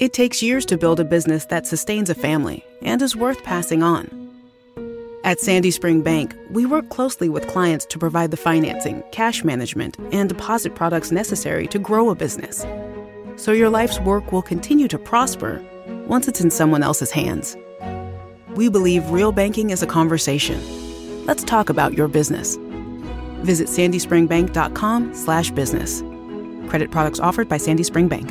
It takes years to build a business that sustains a family and is worth passing on. At Sandy Spring Bank, we work closely with clients to provide the financing, cash management, and deposit products necessary to grow a business. So your life's work will continue to prosper once it's in someone else's hands. We believe real banking is a conversation. Let's talk about your business. Visit sandyspringbank.com/business. Credit products offered by Sandy Spring Bank.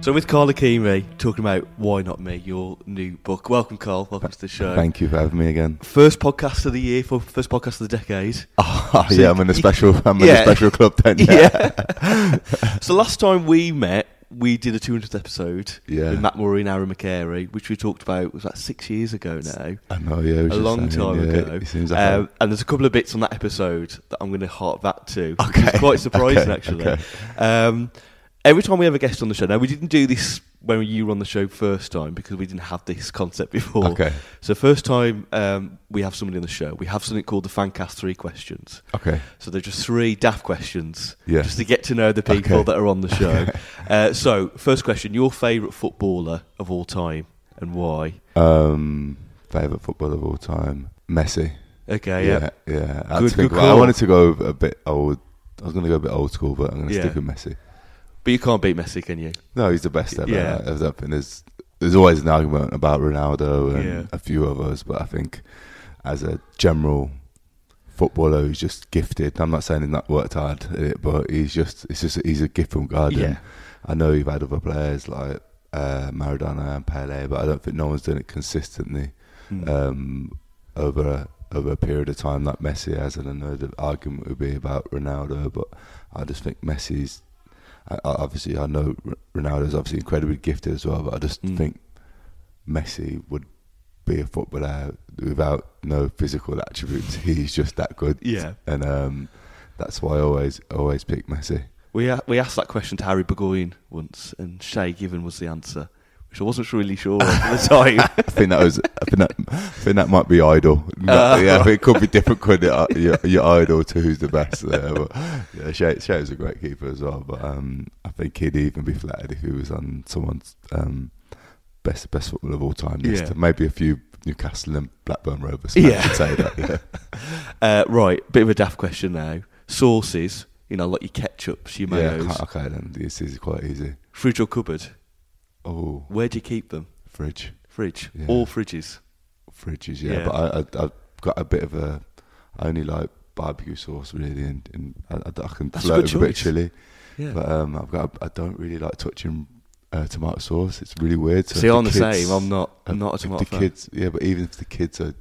So with Carl Ikeme talking about Why Not Me, your new book. Welcome, Carl. Welcome to the show. Thank you for having me again. First podcast of the year, for first podcast of the decade. Oh, So yeah, I'm in a you- special. I'm in Yeah. a special club then. Yeah. Yeah. so last time we met, we did a 200th episode Yeah. with Matt Murray and Aaron McCarey, which we talked about was about six years ago now. I know. Yeah, it was a long saying, time yeah, ago. It seems like Um, and there's a couple of bits on that episode that I'm going to hark back to. Okay, quite surprising, okay, actually. okay. Um, every time we have a guest on the show, now we didn't do this when you were on the show first time because we didn't have this concept before. Okay. So first time um, we have somebody on the show, we have something called the Fancast Three Questions. okay. So they're just three daft questions, Yeah. just to get to know the people Okay. that are on the show. uh, so first question: Your favourite footballer of all time and why? Um, favorite footballer of all time, Messi. Okay, yeah. yeah, yeah. I, Good- about- I wanted to go a bit old. I was going to go a bit old school, but I'm going to Yeah. stick with Messi. But you can't beat Messi, can you? No, he's the best ever. Yeah. Don't there's there's always an argument about Ronaldo and Yeah. a few others, but I think as a general footballer who's just gifted. I'm not saying he's not worked hard at it, but he's just it's just he's a gift from God. Yeah. I know you've had other players like uh, Maradona and Pele, but I don't think no one's done it consistently Hmm. um, over a, over a period of time like Messi has. And I know the argument would be about Ronaldo, but I just think Messi's. I, obviously, I know Ronaldo's obviously incredibly gifted as well, but I just Mm. think Messi would be a footballer without no physical attributes. He's just that good. Yeah. and um, that's why I always always pick Messi. We we asked that question to Harry Burgoyne once, and Shay Given was the answer, which I wasn't really sure at the time. I think that was. I think that. I think that might be idol. Uh, yeah, it could be different. Could? Uh, your, your idol to who's the best there? But yeah, Shay, Shay's a great keeper as well. But um, I think he'd even be flattered if he was on someone's um, best best footballer of all time list. Yeah. Maybe a few Newcastle and Blackburn Rovers. Yeah. Say that. Yeah. uh, right, bit of a daft question now. Sauces, you know, like your ketchups, your yeah. Okay, then this is quite easy. fridge or cupboard. Oh, Where do you keep them? fridge, Fridge. Yeah. All fridges. fridges. Yeah, Yeah. but I, I I've got a bit of a. I only like barbecue sauce really, and, and I, I, can That's a flirt good with a bit of chili. Yeah. But um, I've got. I don't really like touching uh, tomato sauce. It's really weird. So See, I'm the kids- same. I'm not. I'm not a tomato the fan. kids, yeah, but even if the kids are,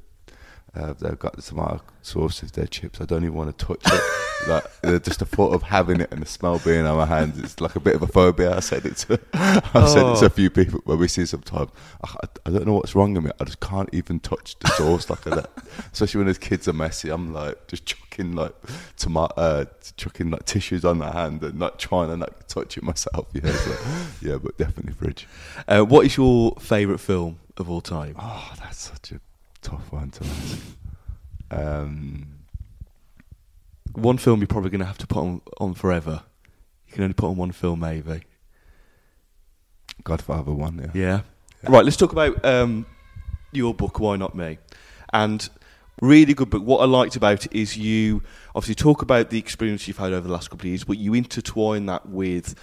uh, they've got the tomato sauce as their chips. I don't even want to touch it. like just the thought of having it and the smell being on my hands, it's like a bit of a phobia. I said it to. I said it to Oh. a few people when we see sometimes. I, I don't know what's wrong with me. I just can't even touch the sauce like that. Especially when those kids are messy. I'm like just chucking like tomato, uh, chucking like tissues on my hand and not trying to like touch it myself. Yeah, so, yeah, but definitely fridge. Uh, what is your favourite film of all time? Oh, that's such a tough one to ask. Um, One film you're probably going to have to put on, on forever. You can only put on one film, maybe. Godfather one, yeah. Yeah. Right, let's talk about um, your book, Why Not Me? And really good book. What I liked about it is you obviously talk about the experience you've had over the last couple of years, but you intertwine that with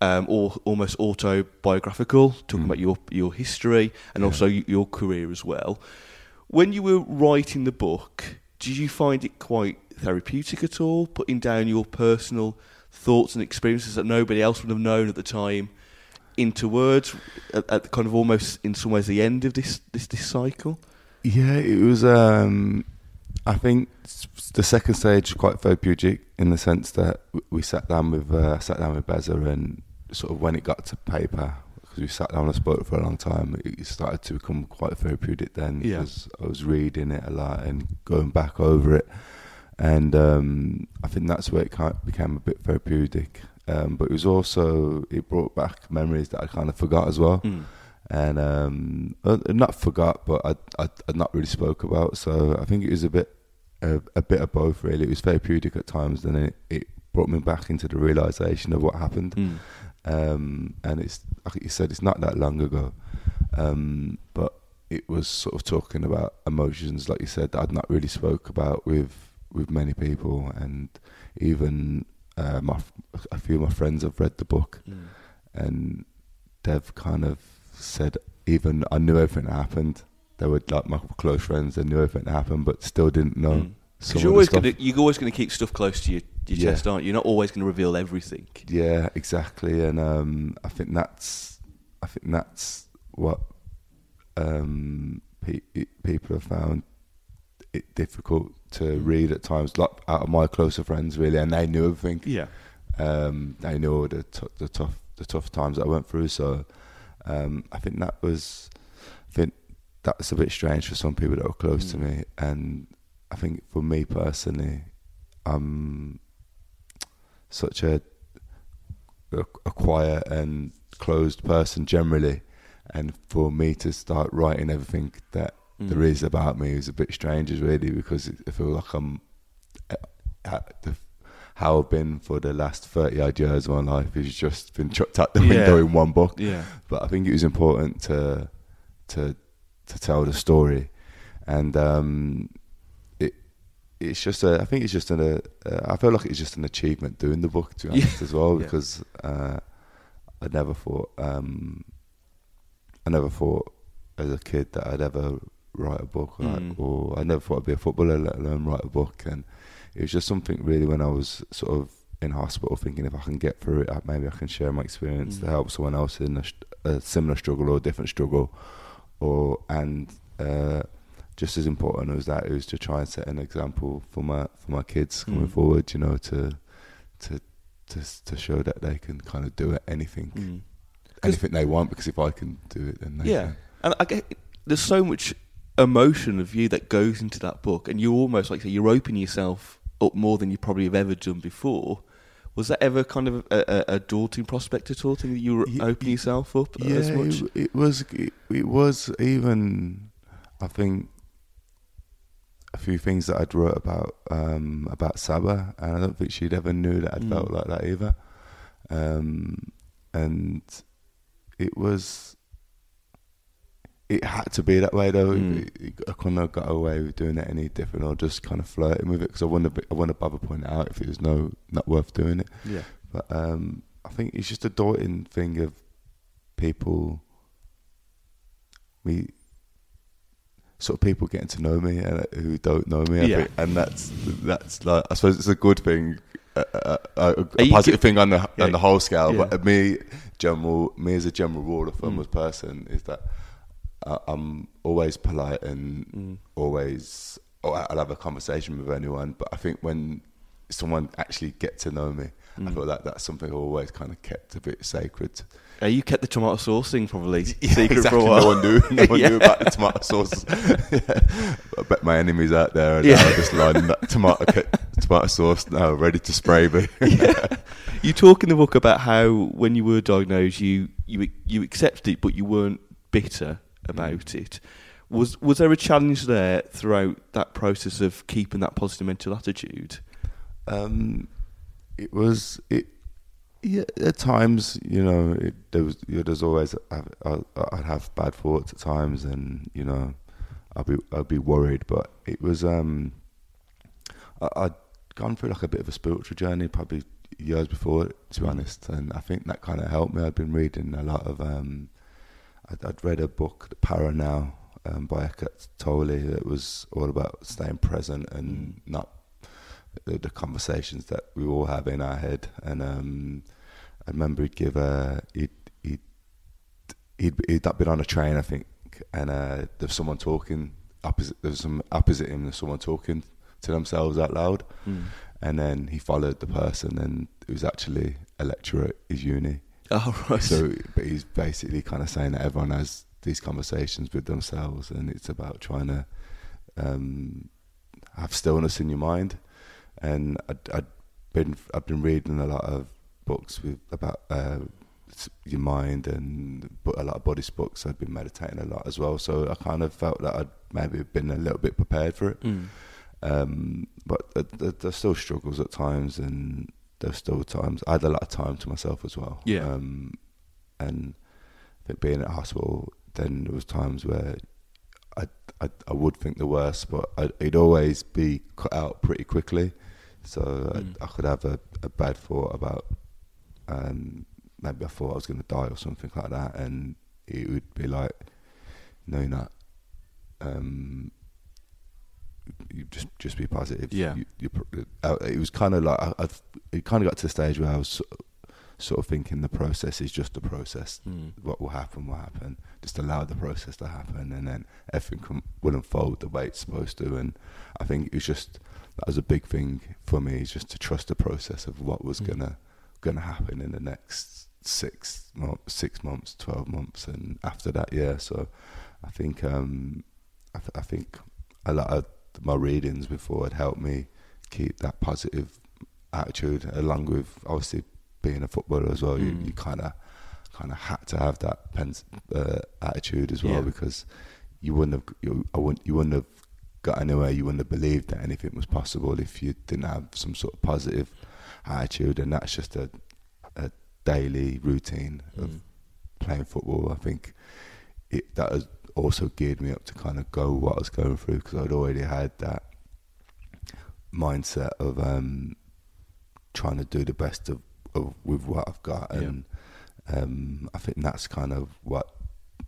um, or almost autobiographical, talking Mm. about your your history and also your career as well. When you were writing the book, did you find it quite therapeutic at all, putting down your personal thoughts and experiences that nobody else would have known at the time into words at, at kind of almost in some ways the end of this this, this cycle? Yeah, it was. Um, I think the second stage was quite therapeutic in the sense that we sat down with uh, sat down with Beza and sort of when it got to paper because we sat down and spoke for a long time, it started to become quite therapeutic. Then Yeah. because I was reading it a lot and going back over it, and um, I think that's where it kind of became a bit therapeutic. Um, but it was also it brought back memories that I kind of forgot as well Mm. and um, uh, not forgot, but I I I'd not really spoke about. So I think it was a bit a, a bit of both really. It was therapeutic at times, then it, it brought me back into the realization of what happened. Mm. Um, and it's like you said, it's not that long ago, um, but it was sort of talking about emotions, like you said, that I'd not really spoke about with with many people, and even uh, my a few of my friends have read the book Mm. and they've kind of said even I knew everything that happened. They were like my close friends. They knew everything that happened, but still didn't know. Mm. Because of you're always going to you're always going to keep stuff close to your, your Yeah. chest, aren't you? You're not always going to reveal everything. Yeah, exactly. And um, I think that's I think that's what um, pe- people have found it difficult to Mm. read at times. Like out of my closer friends, really, and they knew everything. Yeah. um, they know the t- the tough the tough times that I went through. So um, I think that was I think that's a bit strange for some people that were close to Mm. me, and I think for me personally, I'm such a a, a quiet and closed person generally, and for me to start writing everything that Mm. there is about me is a bit strange, really, because I feel like I'm at the how I've been for the last 30 odd years of my life has just been chucked out the Yeah. window in one book. Yeah. But I think it was important to to to tell the story, and um, it's just a I think it's just an uh, I feel like it's just an achievement doing the book to be Yeah. honest as well Yeah. because uh, I never thought um, I never thought as a kid that I'd ever write a book or, Mm. or I never thought I'd be a footballer let alone write a book and it was just something really when I was sort of in hospital thinking if I can get through it uh, maybe I can share my experience to Mm. help someone else in a, a similar struggle or a different struggle or and uh, just as important as that is to try and set an example for my for my kids coming Mm. forward you know to to to to show that they can kind of do it anything Mm. anything they want because if I can do it then they Yeah, can. and I get there's so much emotion of you that goes into that book, and you almost like you're opening yourself up more than you probably have ever done before. Was that ever kind of a, a, a daunting prospect at all? Think that you were opening yourself up yeah, as much? It, it was. It, it was even. I think a few things that I'd wrote about um, about Saba, and I don't think she'd ever knew that I'd Mm. felt like that either. Um, and it was. It had to be that way though. Mm. It- it- I couldn't have got away with doing it any different or just kind of flirting with it because I wouldn't. Have, I wouldn't bother pointing out if it was no not worth doing it. yeah, But um, I think it's just a daunting thing of people, me, sort of people getting to know me and uh, who don't know me. Yeah. and that's that's like I suppose it's a good thing, a, a, a, a positive thing on the Yeah. on the whole scale. Yeah. But me, general, me as a general rule of thumb Mm. as person is that I, I'm always polite and Mm. always. I'll have a conversation with anyone, but I think when someone actually get to know me, I Mm. feel like that's something I always kind of kept a bit sacred. Uh, you kept the tomato sauce thing probably Yeah, secret exactly. for a while. No one knew. No one Yeah. knew about the tomato sauce. yeah. I bet my enemies out there are Yeah. now just lining that tomato tomato sauce now, ready to spray me. You talk in the book about how when you were diagnosed, you you you accepted it, but you weren't bitter about it. Was was there a challenge there throughout that process of keeping that positive mental attitude? Um, it was it. Yeah, at times, you know, it, there was. You know, there's always. I, I, I'd have bad thoughts at times, and you know, I'd be I'd be worried. But it was. Um, I, I'd gone through like a bit of a spiritual journey, probably years before, to be honest, and I think that kind of helped me. I'd been reading a lot of. Um, I'd, I'd read a book, The Power of Now, um, by Eckhart Tolle. That was all about staying present and not the, the conversations that we all have in our head. And um, I remember he'd give a he'd he'd he'd, he'd been on a train, I think, and uh, there was someone talking opposite. There was some opposite him. There's someone talking to themselves out loud, and then he followed the person, and it was actually a lecturer at his uni. Oh, right. So, but he's basically kind of saying that everyone has these conversations with themselves, and it's about trying to um, have stillness in your mind. And I'd, I'd been I've been reading a lot of books with about uh, your mind and a lot of Buddhist books. I'd been meditating a lot as well, so I kind of felt that I'd maybe been a little bit prepared for it. Mm. Um, but th- th- there's still struggles at times, and there's still times I had a lot of time to myself as well. Yeah. Um, and I think being at hospital, then there was times where I I, I would think the worst, but I, it'd always be cut out pretty quickly. So Mm. I, I could have a, a bad thought about um, maybe I thought I was going to die or something like that, and it would be like, no, you're not. Um, you just just be positive. Yeah. You, you, uh, it was kind of like I, I've, it kind of got to the stage where I was sort of, sort of thinking the process is just a process. Mm. What will happen will happen. Just allow the process to happen, and then everything can, will unfold the way it's supposed to. And I think it was just that was a big thing for me, is just to trust the process of what was Mm. gonna gonna happen in the next six months, six months, twelve months, and after that, yeah. So I think um, I, th- I think a lot of my readings before had helped me keep that positive attitude, along with obviously being a footballer as well. You Mm. you kind of kind of had to have that pens- uh, attitude as well Yeah. because you wouldn't have you, I wouldn't you wouldn't have got anywhere. You wouldn't have believed that anything was possible if you didn't have some sort of positive attitude, and that's just a a daily routine of Mm. playing football. I think it that has also geared me up to kind of go what I was going through because I'd already had that mindset of um, trying to do the best of, of with what I've got, Yeah. and um, I think that's kind of what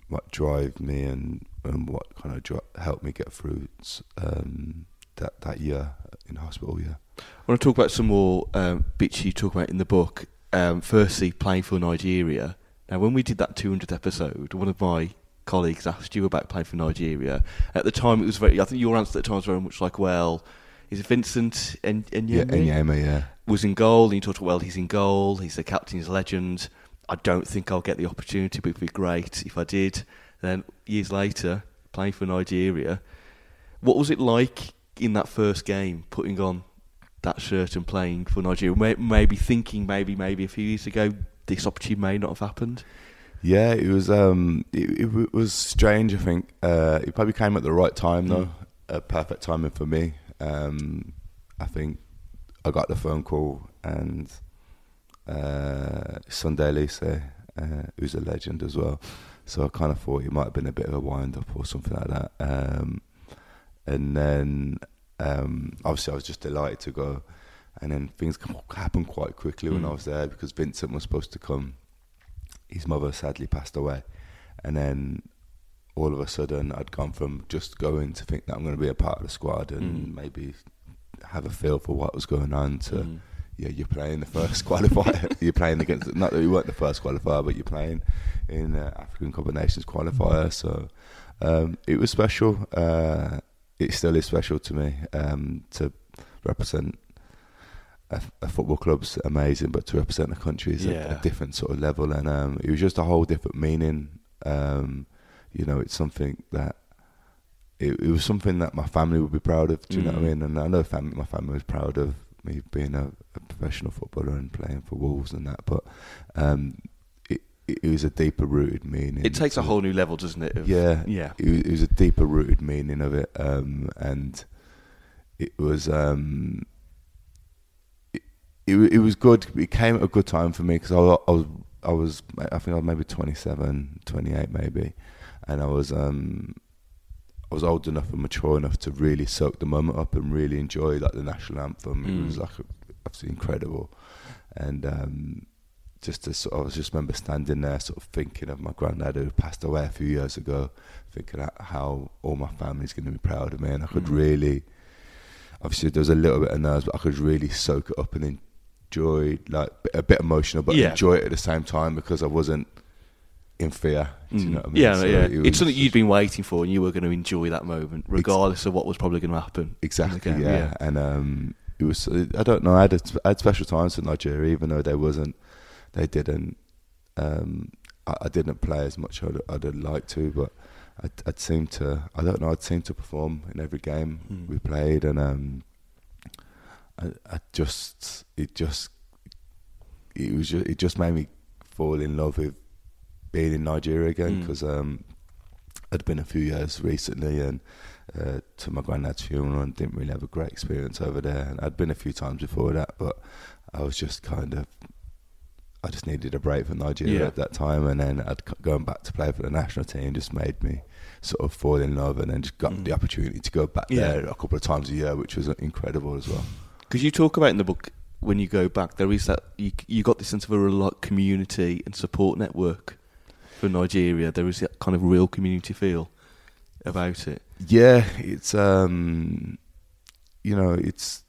what drive me and and what kind of dri- helped me get through um, that that year in hospital. Yeah. I want to talk about some more um, bits you talk about in the book. Um, firstly, playing for Nigeria. Now, when we did that 200th episode, one of my colleagues asked you about playing for Nigeria. At the time, it was very. I think your answer at the time was very much like, "Well, is it Vincent and and Yeah, and Yema, yeah. was in goal?" And you talked, about, "Well, he's in goal. He's the captain. captain's legend. I don't think I'll get the opportunity, but it'd be great if I did." Then years later, playing for Nigeria, what was it like in that first game, putting on that shirt and playing for Nigeria? Maybe thinking, maybe maybe a few years ago, this opportunity may not have happened. Yeah, it was um, it, it was strange. I think uh, it probably came at the right time though, a perfect timing for me. Um, I think I got the phone call and uh, Sunday Oliseh, uh, who's a legend as well. So I kind of thought it might have been a bit of a wind up or something like that. Um, and then um, obviously I was just delighted to go. And then things happened quite quickly when Mm. I was there because Vincent was supposed to come. His mother sadly passed away, and then all of a sudden I'd gone from just going to think that I'm going to be a part of the squad and Mm. maybe have a feel for what was going on to Mm. Yeah, you're playing the first qualifier. you're playing against not that we weren't the first qualifier, but you're playing in uh, African Cup of Nations qualifier. So um, it was special. Uh, it still is special to me um, to represent a, a football club's amazing, but to represent a country is a, Yeah. a different sort of level, and um, it was just a whole different meaning. Um, you know, it's something that. It, it was something that my family would be proud of. Do you know what I Mm. mean? And I know family, my family was proud of me being a, a professional footballer and playing for Wolves and that. But um, it, it was a deeper rooted meaning. It takes a whole new level, doesn't it? of- Yeah, yeah. It, was- it was a deeper rooted meaning of it, um, and it was. Um, it, it, it was good. It came at a good time for me because I, I was I was I think I was maybe 27, 28 maybe, and I was um, I was old enough and mature enough to really soak the moment up and really enjoy like the national anthem. It Mm. was like absolutely incredible, and um, just to sort of, I just remember standing there, sort of thinking of my granddad who passed away a few years ago, thinking how all my family's going to be proud of me, and I could Mm. really, obviously there was a little bit of nerves, but I could really soak it up and enjoy, like a bit emotional, but Yeah. enjoy it at the same time because I wasn't in fear. Do you know what I mean? Yeah, So yeah. it was it's something you'd been waiting for, and you were going to enjoy that moment, regardless of what was probably going to happen. Exactly, game, yeah. And um, it was, I don't know, I had, a, I had special times in Nigeria, even though they wasn't, they didn't, um, I, I didn't play as much as I'd, I'd like to, but I'd, I'd seem to, I don't know, I'd seem to perform in every game Mm. we played, and um, I, I just, it just, it was, just, it just made me fall in love with being in Nigeria again Mm. because um, I'd been a few years recently and uh, to my granddad's funeral and didn't really have a great experience over there. And I'd been a few times before that, but I was just kind of, I just needed a break from Nigeria Yeah. at that time. And then I'd going back to play for the national team just made me sort of fall in love and then just got Mm. the opportunity to go back Yeah. there a couple of times a year, which was incredible as well. Because you talk about in the book when you go back, there is that you you got this sense of a real like community and support network for Nigeria. There is that kind of real community feel about it. Yeah, it's um, you know, it's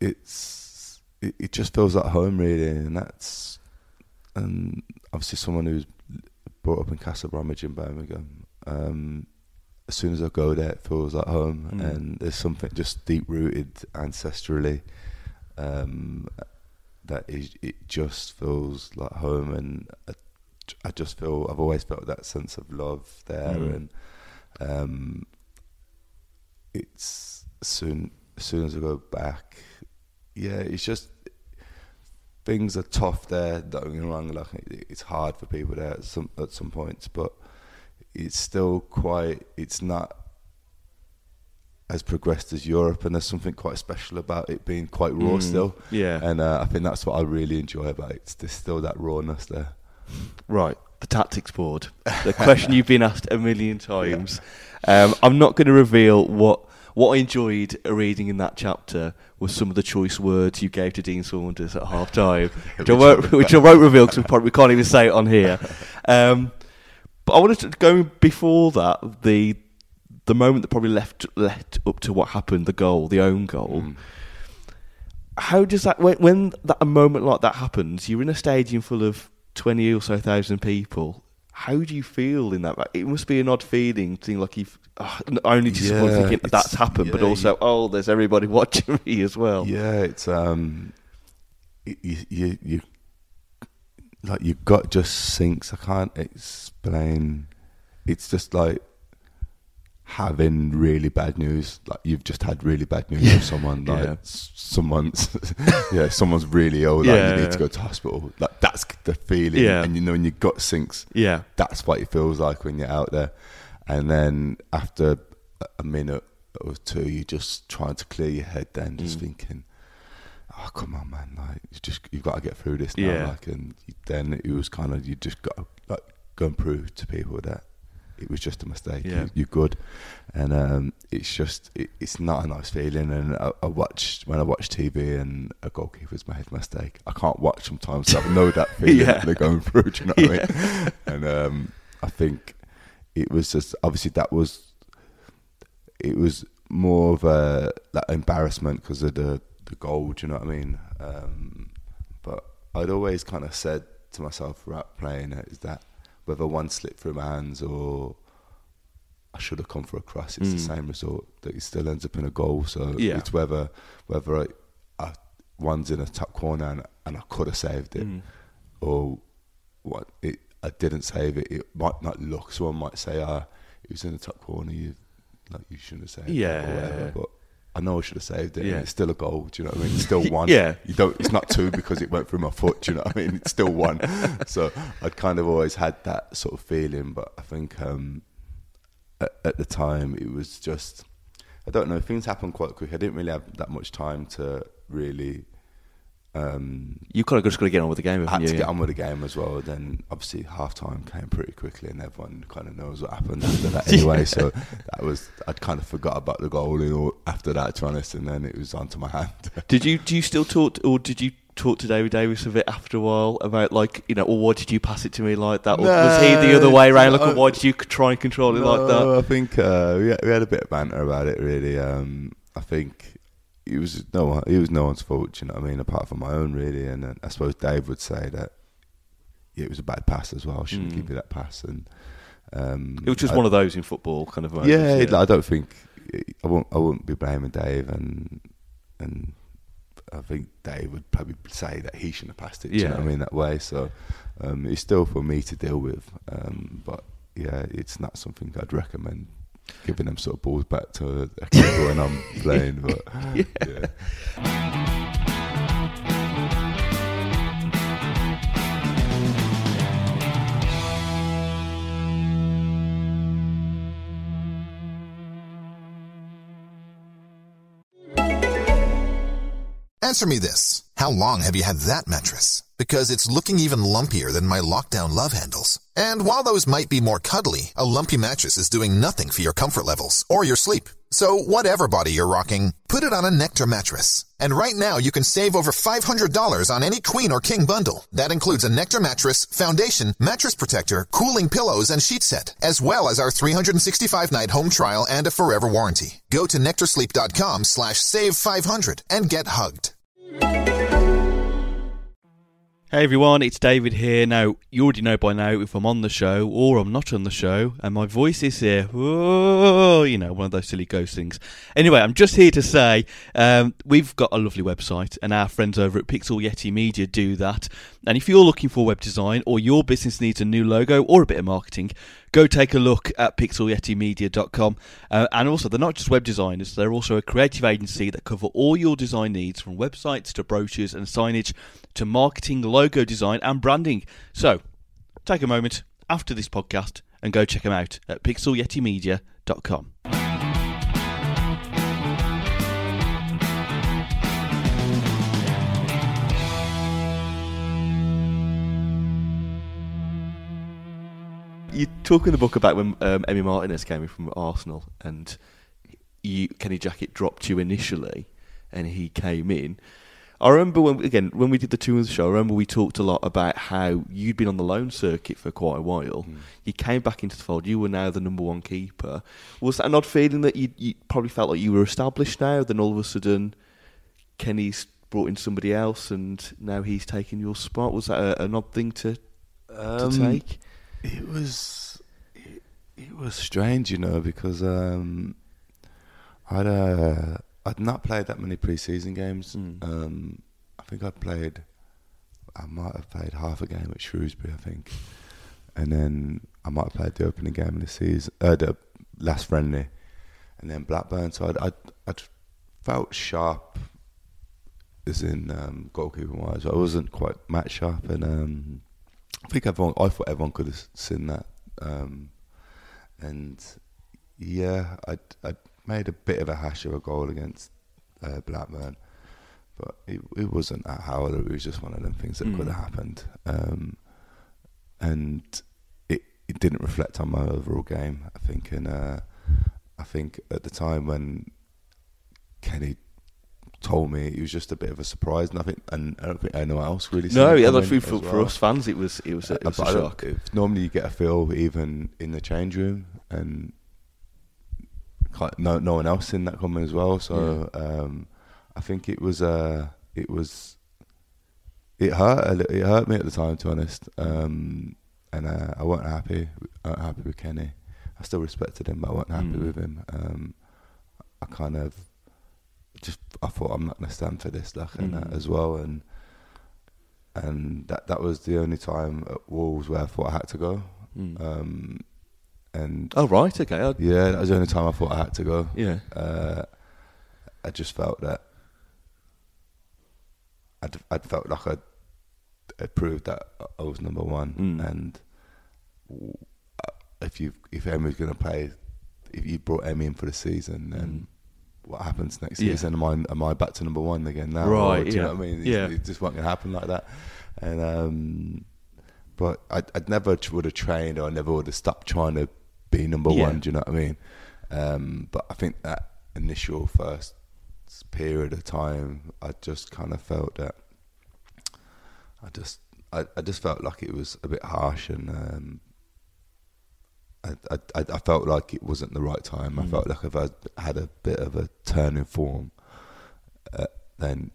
it's it, it just feels like home really, and that's and obviously someone who's brought up in Castle Bromwich in Birmingham. Um, as soon as I go there, it feels like home, Mm. and there's something just deep rooted ancestrally um, that is it just feels like home, and I, I just feel I've always felt that sense of love there, Mm. and um, it's soon as soon as I go back, yeah, it's just things are tough there. Don't get me wrong, like it's hard for people there at some at some points, but it's still quite. It's not as progressed as Europe, and there's something quite special about it being quite raw Mm, still. yeah. and uh, I think that's what I really enjoy about it. There's still that rawness there. Right, the tactics board. The question you've been asked a million times. Um, I'm not going to reveal what what I enjoyed reading in that chapter was some of the choice words you gave to Dean Saunders at half time, which, I won't, which I won't reveal because we, probably- we can't even say it on here. Um, but I wanted to go before that the the moment that probably left led up to what happened, the goal, the own goal. Mm. How does that when, when that a moment like that happens? You're in a stadium full of twenty or so thousand people. How do you feel in that? It must be an odd feeling, seeing like you've oh, not only just Yeah, thinking that's happened, but yeah, also oh, there's everybody watching me as well. Yeah, it's um, you you, you like you got just sinks. I can't explain. It's just like having really bad news. Like you've just had really bad news from someone. Like Yeah. someone's yeah, someone's really ill. Like Yeah, you need yeah. to go to hospital. Like that's the feeling. Yeah. and you know when your gut sinks. Yeah, That's what it feels like when you're out there. And then after a- minute or two, you're just trying to clear your head. Then just Mm. thinking, "Oh, come on, man! Like, you just you've got to get through this now." Yeah. Like, and then it was kind of you just got to like go and prove to people that it was just a mistake. Yeah. You, you're good, and um, it's just it, it's not a nice feeling. And I, I watch when I watch TV and a goalkeeper's made a mistake, I can't watch sometimes. So I know that feeling Yeah. that they're going through. Do you know what I mean? And um, I think it was just obviously that was it was more of a that embarrassment because of the the goal. Do you know what I mean? Um, but I'd always kind of said to myself throughout playing it is that whether one slipped through my hands or I should have come for a cross, it's the Mm. same result. That it still ends up in a goal. So Yeah. it's whether whether I, I one's in a top corner and, and I could have saved it, Mm. or what it I didn't save it. It might not look. Someone might say, "Ah, it was in the top corner. You like you shouldn't have saved it." Yeah. or whatever. But I know I should have saved it. Yeah. It's still a goal. Do you know what I mean? It's still one. Yeah. You don't. It's not two because it went through my foot. Do you know what I mean? It's still one. so I'd kind of always had that sort of feeling, but I think um, at, at the time it was just. I don't know. Things happened quite quick. I didn't really have that much time to really um, you kind of just got to get on with the game. I had haven't to get on with the game as well. Then obviously half time came pretty quickly, and everyone kind of knows what happened after that anyway. so that was I'd kind of forgot about the goal you know, after that, to be honest. And then it was onto my hand. Did you do you still talk, or did you talk to David Davis a bit after a while about like you know, or why did you pass it to me like that? Or was he the other way around? Like, No. why did you try and control it like that? I think uh, we, had, we had a bit of banter about it. Really, um, I think it was no one. It was no one's fault. You know what I mean? Apart from my own, really. And uh, I suppose Dave would say that yeah, it was a bad pass as well. I shouldn't Mm. give you that pass. And um, It was just I- one of those in football kind of moments. Yeah, it- I don't think I won't. I wouldn't be blaming Dave, and and I think Dave would probably say that he shouldn't have passed it. do You know what I mean that way. So um, it's still for me to deal with. Um, but yeah, it's not something I'd recommend giving them sort of balls back to a when I'm playing. But yeah. Answer me this. How long have you had that mattress? Because it's looking even lumpier than my lockdown love handles. And while those might be more cuddly, a lumpy mattress is doing nothing for your comfort levels or your sleep. So whatever body you're rocking, put it on a Nectar mattress. And right now you can save over $500 on any queen or king bundle. That includes a Nectar mattress, foundation, mattress protector, cooling pillows, and sheet set, as well as our 365 night home trial and a forever warranty. Go to nectarsleep.com slash save 500 and get hugged. Hey everyone, it's David here. Now, you already know by now if I'm on the show or I'm not on the show, and my voice is here. Whoa, you know, one of those silly ghost things. Anyway, I'm just here to say um, we've got a lovely website, and our friends over at Pixel Yeti Media do that. And if you're looking for web design or your business needs a new logo or a bit of marketing, go take a look at pixelyetimedia.com. Uh, and also, they're not just web designers, they're also a creative agency that cover all your design needs from websites to brochures and signage to marketing, logo design, and branding. So, take a moment after this podcast and go check them out at pixelyetimedia.com. You talk in the book about when um, Emi Martinez came in from Arsenal and you, Kenny Jackett dropped you initially and he came in. I remember when again when we did the two of the show. I remember we talked a lot about how you'd been on the loan circuit for quite a while. You came back into the fold. You were now the number one keeper. Was that an odd feeling that you, you probably felt like you were established now? Then all of a sudden, Kenny's brought in somebody else, and now he's taking your spot. Was that a, an odd thing to to Um, take? It was it, it was strange, you know, because um, I'd uh, I'd not played that many preseason games. Mm. Um, I think I played, I might have played half a game at Shrewsbury, I think, and then I might have played the opening game of the season, uh, the last friendly, and then Blackburn. So I'd I'd, I'd felt sharp, as in um, goalkeeping wise. I wasn't quite match sharp, and um, I think everyone. I thought everyone could have seen that, um, and yeah, I'd, I'd made a bit of a hash of a goal against uh, Blackburn, but it, it wasn't at Howler. It was just one of them things that could Mm. have happened, um, and it it didn't reflect on my overall game. I think, and uh, I think at the time when Kenny told me, it was just a bit of a surprise, and I think, and I don't think anyone else really. No, yeah, for, for well. us fans. It was it was a, it was Uh, a I don't- shock. normally, you get a feel even in the change room, and no no one else in that coming as well. So um, I think it was uh, it was it hurt a li- it hurt me at the time, to be honest. Um, and uh, I wasn't happy. I wasn't happy with Kenny. I still respected him, but I wasn't happy Mm. with him. Um, I kind of just I thought I'm not going to stand for this, like, and that Mm. as well, and and that that was the only time at Wolves where I thought I had to go. Mm. Um, and oh right, okay, I, yeah, that was the only time I thought I had to go. yeah. Uh, I just felt that I'd, I'd felt like I'd, I'd proved that I was number one, Mm. and uh, if you if Emi's going to play, if you brought Emi in for the season, then what happens next. Yeah. season? Am I am I back to number one again now? Right, Or do you know what I mean? It's- Yeah. it just wasn't going to happen like that, and um, but I I'd never would have trained, or I never would have stopped trying to be number Yeah. one. Do you know what I mean? Um, but I think that initial first period of time, I just kind of felt that I just I, I just felt like it was a bit harsh and um, I, I I felt like it wasn't the right time. I Mm. felt like if I had a bit of a turn in form, uh, then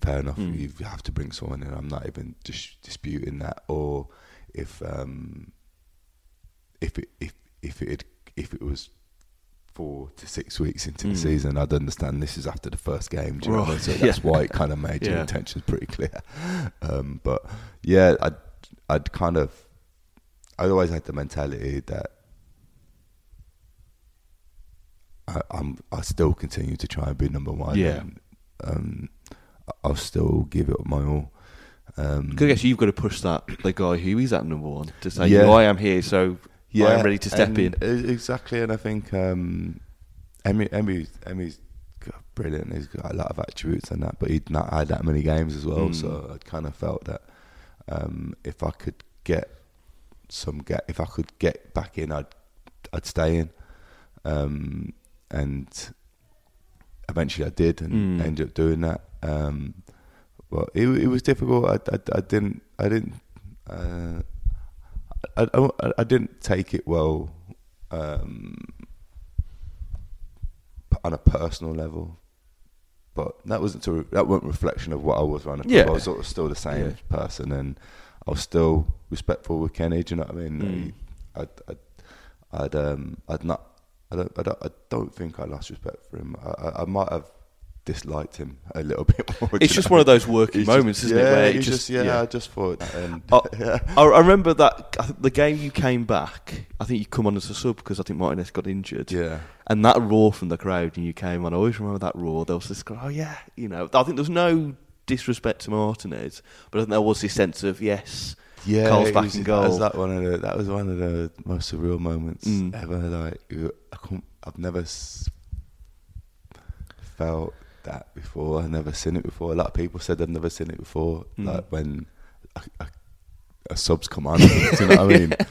fair enough. Mm. You have to bring someone in. I'm not even dis- disputing that. Or if um, if it if if it had, if it was four to six weeks into the Mm. season, I'd understand this is after the first game. Do you know I mean? Right, So that's yeah. why it kind of made your Yeah. intentions pretty clear. Um, but yeah, I'd I'd kind of I always had the mentality that I, I'm I still continue to try and be number one. Yeah. And, um, I'll still give it my all. Um, 'Cause I guess you've got to push that the guy who is at number one to say, Yeah. "You I am here, so yeah, I am ready to step in." Exactly, and I think um, Emi, Emi, Emi's got brilliant. He's got a lot of attributes and that, but he'd not had that many games as well. Mm. So I kind of felt that um, if I could get some get, if I could get back in, I'd I'd stay in. Um, and eventually I did, and Mm. ended up doing that. Um, but it it was difficult. I, I, I didn't I didn't. Uh, I, I, I didn't take it well um, on a personal level, but that wasn't to, that wasn't a reflection of what I was running. Yeah. I was sort of still the same Yeah. person, and I was still respectful with Kenny. Do you know what I mean? Mm. I'd, I'd, I'd, um, I'd not. I don't, I don't. I don't think I lost respect for him. I, I, I might have disliked him a little bit more. It's just know one of those working It's just- moments, isn't yeah, it? Where it it's just, yeah, I just thought. And, um, I, yeah. I I remember that the game you came back. I think you come on as a sub because I think Martinez got injured. Yeah. And that roar from the crowd, and you came on. I always remember that roar. There was this, oh yeah, you know. I think there was no disrespect to Martinez, but I think there was this sense of yes, Yeah, it back was, in That was goal. that one of the, that was one of the most surreal moments Mm. ever. Like I couldn't, I've never s- felt that before. I've never seen it before. A lot of people said they've never seen it before. Mm. Like when a, a, a subs come on, you know what I mean?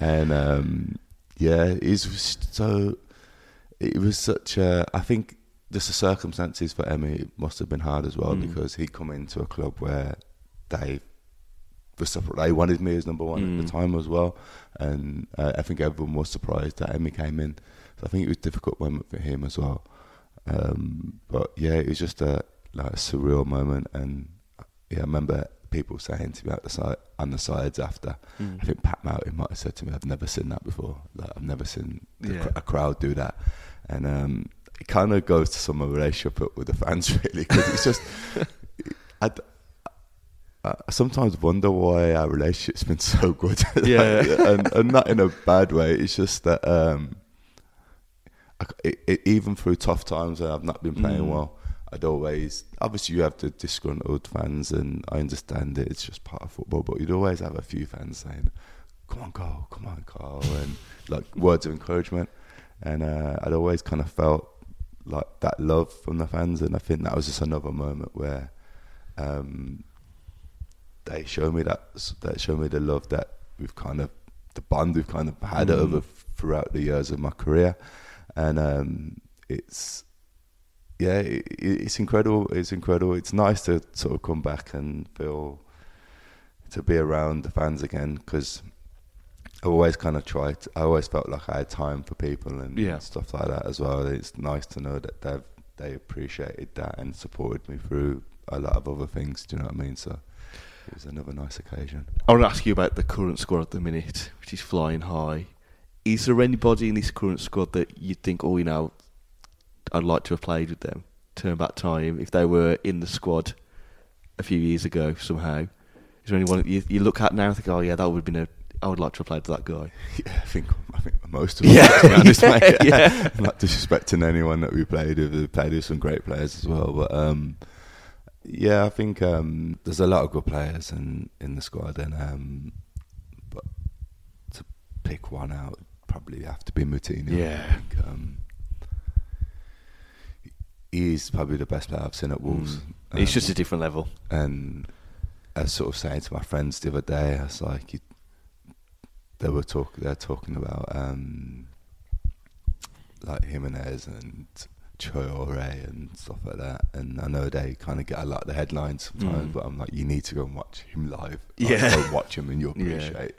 And um, yeah, it was so. It was such a. I think just the circumstances for Emi must have been hard as well Mm. because he'd come into a club where they they wanted me as number one at Mm. the time as well, and uh, I think everyone was surprised that Emi came in. So I think it was a difficult moment for him as well. Um, but yeah, it was just a like a surreal moment, and yeah, I remember people saying to me at the side on the sides after. Mm. I think Pat Mountain might have said to me, "I've never seen that before. Like I've never seen Yeah. cr- a crowd do that," and um, it kind of goes to some of my relationship with the fans really because it's just. I, I sometimes wonder why our relationship's been so good. Yeah. and, and not in a bad way. It's just that um, I it, it, even through tough times when I've not been playing Mm. well, I'd always obviously you have the disgruntled fans, and I understand it. It's just part of football, but you'd always have a few fans saying, "Come on, Carl! Come on, Carl!" and like words of encouragement. And uh, I'd always kind of felt like that love from the fans, and I think that was just another moment where um, they show me that that show me the love that we've kind of the bond we've kind of had Mm. over throughout the years of my career, and um, it's yeah, it, it's incredible. It's incredible. It's nice to sort of come back and feel to be around the fans again because I always kind of tried. I always felt like I had time for people and Yeah. stuff like that as well. It's nice to know that they they appreciated that and supported me through a lot of other things. Do you know what I mean? So it was another nice occasion. I want to ask you about the current squad at the minute, which is flying high. Is there anybody in this current squad that you think, oh, you know, I'd like to have played with them, turn back time, if they were in the squad a few years ago somehow? Is there anyone you, you look at now and think, oh, yeah, that would have been a, I would like to have played with that guy? Yeah, I think I think most of them. Yeah. to honest, mate. Yeah. I'm not disrespecting anyone that we played with. We played with some great players as well, but um, yeah, I think um, there's a lot of good players in in the squad, and um, but to pick one out, probably have to be Moutinho. Yeah. Think, um, he's probably the best player I've seen at Wolves. it's Um, just a different level. and I was sort of saying to my friends the other day, I was like, you, they were talk, they're talking about um, like Jimenez and Traore and stuff like that. And I know they kind of get a lot of the headlines sometimes, Mm. but I'm like, you need to go and watch him live. Like, Yeah. go watch him and you'll Yeah. appreciate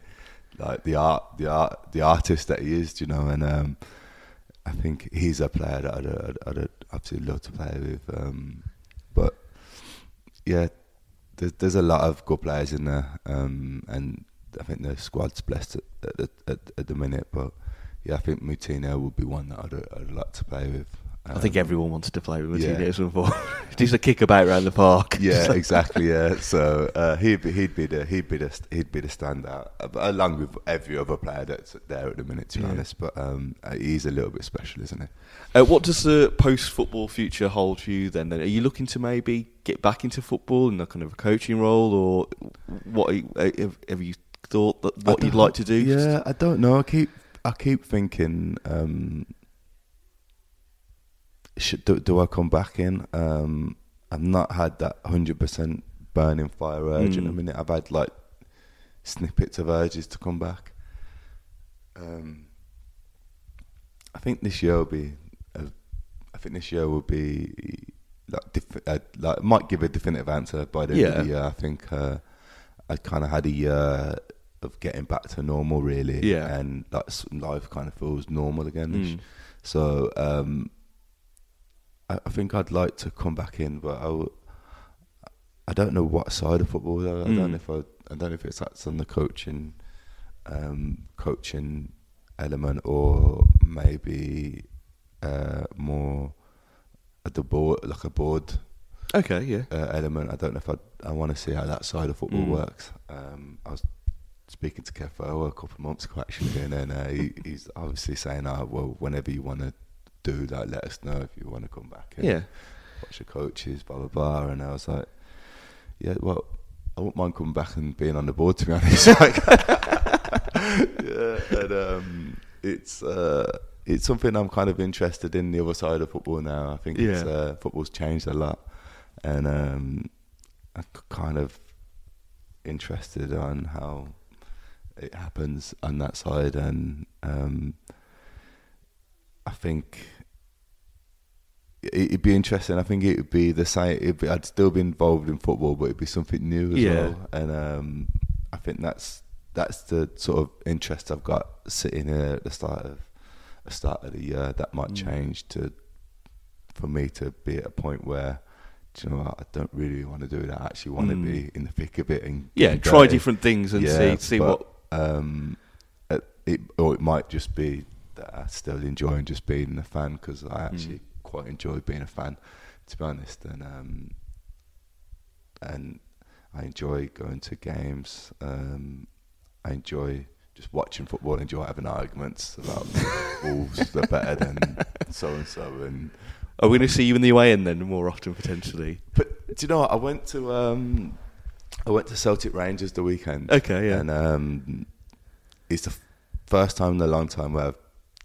like the art, the art, the artist that he is. You know, and um, I think he's a player that I'd, I'd, I'd, I'd absolutely love to play with. Um, but yeah, there's there's a lot of good players in there, um, and I think the squad's blessed at, at, at, at the minute. But yeah, I think Moutinho would be one that I'd, I'd like to play with. I think everyone wanted to play with yeah. Martinez before. Just a kickabout around the park. Yeah, exactly. Yeah, so uh, he'd be he'd be the he'd be the he'd be the standout uh, along with every other player that's there at the minute. To be Yeah. honest, but um, uh, he's a little bit special, isn't he? Uh, what does the post-football future hold for you then? Then are you looking to maybe get back into football in a kind of a coaching role, or what? Uh, have, have you thought that what you'd like to do? Yeah, I don't know. I keep I keep thinking, um, should do, do I come back in? Um, I've not had that hundred percent burning fire urge in a Mm. minute. I've had like snippets of urges to come back. Um, I think this year will be. Uh, I think this year will be like diff- uh, like might give a definitive answer by the end of the year. I think uh, I kind of had a year of getting back to normal, really. Yeah. and like life kind of feels normal again. Mm. So um, I, I think I'd like to come back in, but I, w- I don't know what side of football. Though. I don't Mm. know if I, I don't know if it's that's on the coaching, um, coaching element or maybe uh, more at the board, like a board Okay, yeah. uh, element. I don't know if I I want to see how that side of football Mm. works. Um, I was speaking to Ower a couple of months ago actually, and then uh, he, he's obviously saying, "Oh, well, whenever you want to do that, let us know if you want to come back and Yeah. watch the coaches, blah blah blah." And I was like, "Yeah, well." I wouldn't mind coming back and being on the board, to be honest. Like, yeah, and um, it's uh, it's something I'm kind of interested in the other side of football now. I think it's, Yeah. uh, football's changed a lot, and um, I'm kind of interested on how it happens on that side, and um, I think it'd be interesting. I think it would be the same. It'd be, I'd still be involved in football, but it'd be something new as Yeah. well. And um, I think that's that's the sort of interest I've got sitting here at the start of the start of the year. That might Mm. change to for me to be at a point where. Do you know what? I don't really want to do that. I actually want to Mm. be in the thick of it and Yeah, try different things and Yeah, see see but, what. Um, it, or it might just be that I still enjoy just being a fan because I actually quite enjoy being a fan, to be honest. And um, and I enjoy going to games. Um, I enjoy just watching football. I enjoy having arguments about Wolves are better than so and so. And Are we going to see you in the away end then more often potentially? but do you know what? I went to um, I went to Celtic Rangers the weekend. Okay, yeah. And um, it's the f- first time in a long time where I've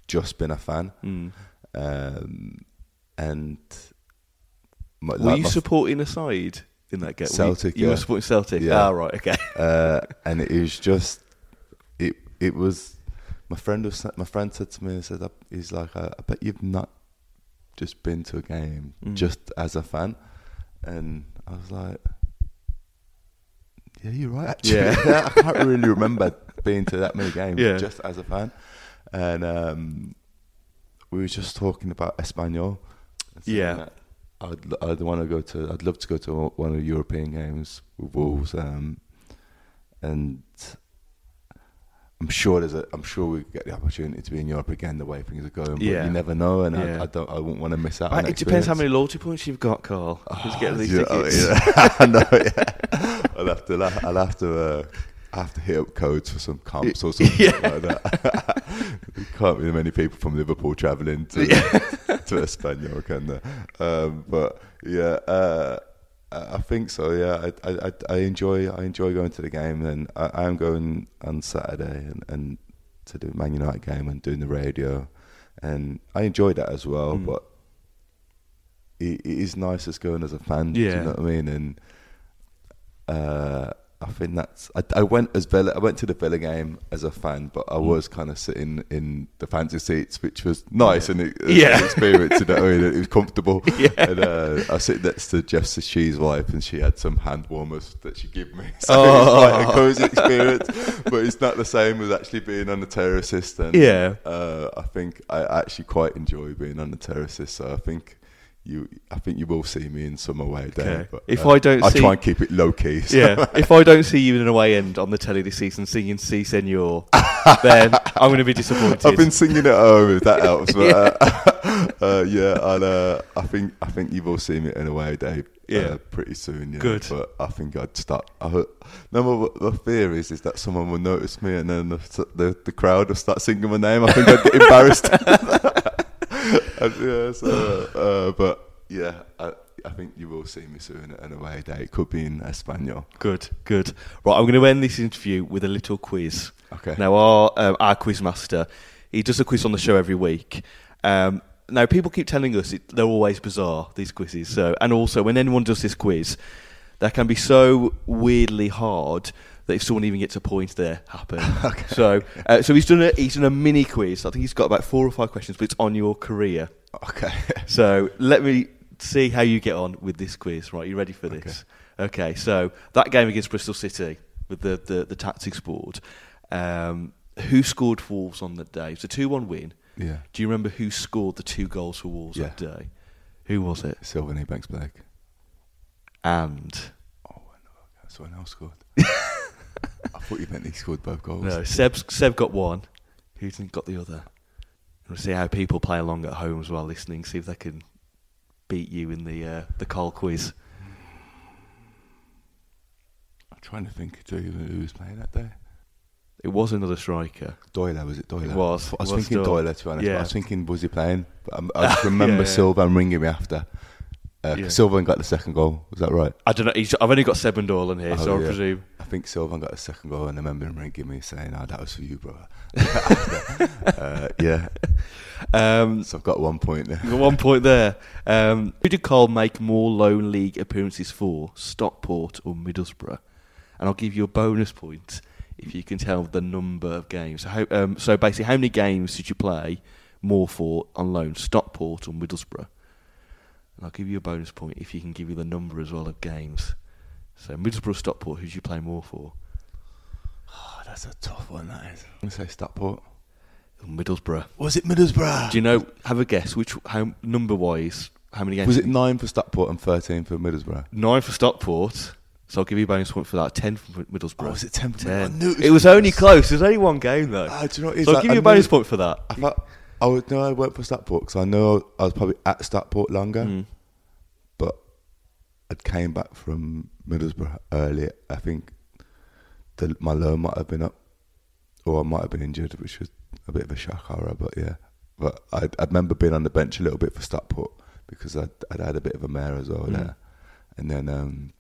just been a fan. Mm. Um, and my, Were like you my supporting a side in that game? Celtic, You, you were yeah. supporting Celtic. Yeah. Ah, right. Okay. uh, and it was just it. It was my friend was my friend said to me and said he's like I, I bet you've not just been to a game Mm. just as a fan, and I was like. Yeah, you're right. Actually, Yeah. I can't really remember being to that many games Yeah. just as a fan, and um, we were just talking about Espanyol. Yeah. that I'd I'd want to go to. I'd love to go to one of the European games with Wolves, um, and I'm sure there's a. I'm sure we get the opportunity to be in Europe again. The way things are going, but Yeah. you never know, and Yeah. I, I don't. I wouldn't want to miss out. Right, on it depends how many loyalty points you've got, Carl. Just get these Yeah, oh, tickets. yeah. I know. Yeah. I'll have to. I'll have to. Uh, I have to hit up codes for some comps or something Yeah. like that. there can't be many people from Liverpool travelling to to Espanyol, can there? Um, but yeah, uh, I think so. Yeah, I, I, I- enjoy I enjoy going to the game, and I, I am going on Saturday and, and to the Man United game and doing the radio, and I enjoy that as well. Mm. But it, it is nice as going as a fan. do Yeah. you know what I mean? And uh, I think that's. I, I went as Villa. I went to the Villa game as a fan, but I Mm. was kind of sitting in the fancy seats, which was nice and it, Yeah. an experience. You know, I mean, it was comfortable. Yeah. And uh, I was sitting next to Jeff Sashee's wife, and she had some hand warmers that she gave me. So Oh. it was quite a cozy experience, but it's not the same as actually being on the terraces. And Yeah. uh, I think I actually quite enjoy being on the terraces. So I think. You, I think you will see me in some away day. Okay. But, If uh, I don't I see- try and keep it low key. so- Yeah, if I don't see you in an away end on the telly this season singing "Si Senor," then I'm going to be disappointed. I've been singing at home if that helps. But uh, uh, yeah, I'll, uh, I think I think you will see me in a way, Dave. Yeah. uh, pretty soon. Yeah. Good. but I think I'd start. I hope, no, my, my fear is is that someone will notice me and then the the, the crowd will start singing my name. I think I'd get embarrassed. Yeah, so, uh, but yeah, I, I think you will see me soon at an away day. It could be in Espanyol. Good, good. Right, I'm going to end this interview with a little quiz. Okay. Now, our um, our quiz master, he does a quiz on the show every week. Um, now, people keep telling us it, they're always bizarre these quizzes. So, and also when anyone does this quiz, they can be so weirdly hard that if someone even gets a point, they're happy. So, uh, so he's done a he's done a mini quiz. I think he's got about four or five questions, but it's on your career. Okay. So let me see how you get on with this quiz. Right, you ready for this? Okay. so that game against Bristol City with the the, the tactics board. Um, who scored for Wolves on that day? It's a two-one win. yeah. Do you remember who scored the two goals for Wolves that day? Who was it? Sylvan Ebanks Blake. And Oh, I know. Someone else scored. I thought you meant he scored both goals. no, Seb Seb got one. Didn't got the other? We'll see how people play along at home as well, listening. See if they can beat you in the uh, the Carl quiz. I'm trying to think who who was playing that day. It was another striker. Doyle, was it Doyle? It was. I was It was thinking Doyle. To be honest. Yeah. I was thinking, was he playing? But I remember Yeah, yeah. Sylvan ringing me after. Uh, Yeah. Sylvan got the second goal. Was that right? I don't know. He's, I've only got Seb and Doyle on here, so Oh, I presume. I think Sylvan got the second goal, and I remember him ringing me saying, "Oh, that was for you, brother." uh, yeah. Um, So I've got one point there. got one point there. Um, who did Carl make more lone league appearances for, Stockport or Middlesbrough? And I'll give you a bonus point if you can tell the number of games. So, how, um, so basically, how many games did you play more for on loan, Stockport or Middlesbrough? And I'll give you a bonus point if you can give you the number as well of games. So Middlesbrough, Stockport, who did you play more for? Oh, that's a tough one. That is. I'm gonna say Stockport. Middlesbrough. Was it Middlesbrough? Do you know? Have a guess. Which how number wise? How many games? was it nine for Stockport and thirteen for Middlesbrough? nine for Stockport? So I'll give you a bonus point for that. Ten for Middlesbrough. Oh, was it 10 for Ten. I knew it was it was only close. There's only one game though. Ah, do you know so I'll I- give you a bonus point for that. I thought I would know I worked for Stockport because I know I was probably at Stockport longer, Mm. but I came back from Middlesbrough early. I think the, my loan might have been up, or I might have been injured, which was a bit of a shock horror. But yeah, but I, I remember being on the bench a little bit for Stockport because I'd, I'd had a bit of a mare as well Mm. there, and then um,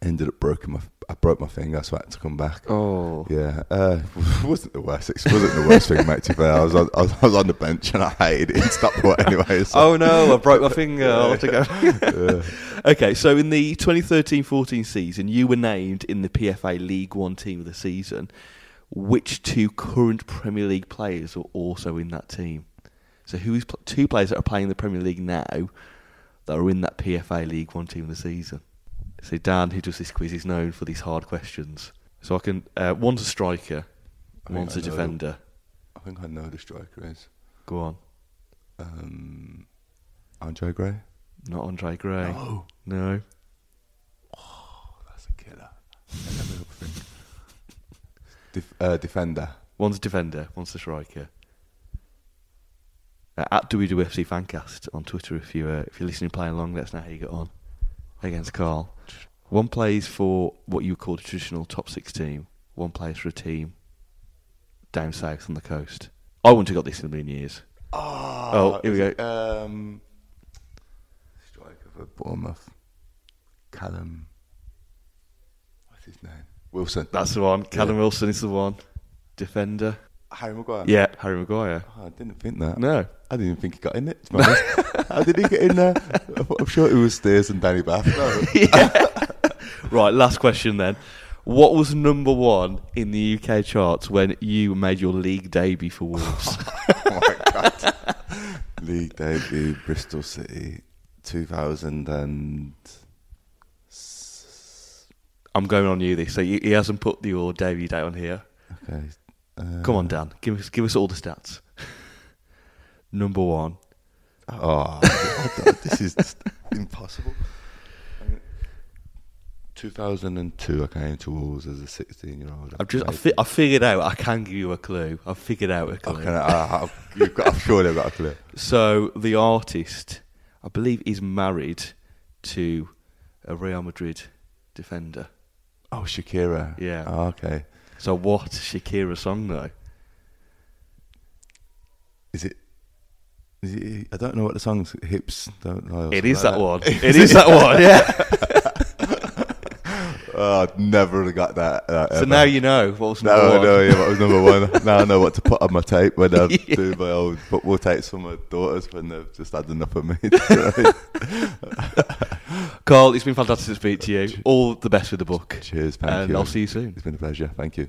ended up broken my I broke my finger, so I had to come back. Oh. Yeah, uh, wasn't the worst. It wasn't the worst thing, mate. To be I was on, I was, I was on the bench and I hated it in Stockport anyway. So. Oh no! I broke my finger. I'll have to go. okay, so in the 2013-14 season, you were named in the PFA League One team of the season. Which two current Premier League players were also in that team? So who is pl- two players that are playing the Premier League now that are in that PFA League One team of the season? So Dan, who does this quiz, is known for these hard questions. So I can. Uh, one's a striker, I one's a I know. defender. I think I know the striker is Go on. um, Andre Gray. Not Andre Gray. No. No. That's a killer. Let me think. Def- uh, defender. One's a defender, one's a striker. Uh, at WWFC Fancast on Twitter, if you uh, if you're listening, playing along, let us know how you get on against Carl. One plays for what you would call a traditional top six team. One plays for a team down south on the coast. I wouldn't have got this in a million years. Oh, here we go. it, Um, striker for Bournemouth. Callum. What's his name? Wilson. That's the one. Callum Yeah. Wilson is the one. Defender. Harry Maguire. Yeah, Harry Maguire. Oh, I didn't think that. No. I didn't even think he got in it. How did he get in there? I'm sure it was Steers and Danny Batth. No. Right, last question then. What was number one in the UK charts when you made your league debut for Wolves? oh my god. League debut, Bristol City, 2000 and I'm going on you this. So he he hasn't put your debut date on here. okay. Uh, Come on, Dan. Give us give us all the stats. number one. Oh, I this is impossible. 2002, I came to Wolves as a 16 year old. I've just I, fi- I figured out. I can give you a clue. I've figured out a clue. Okay, I, you've got, I'm sure they've got a clue. So the artist, I believe, is married to a Real Madrid defender. Oh, Shakira. Yeah. Oh, okay. So what Shakira song though? Is it? Is it? I don't know what the song's. Hips don't lie. It is It something is like that one. It is that one. Yeah. Oh, I'd never have got that. uh, So ever. now you know what was number No, one. no, yeah, what was number one? now I know what to put on my tape when I do my old football tapes for my daughters when they've just had enough of me. Carl, it's been fantastic to speak to you. All the best with the book. Cheers, thank and you. I'll see you soon. It's been a pleasure. Thank you.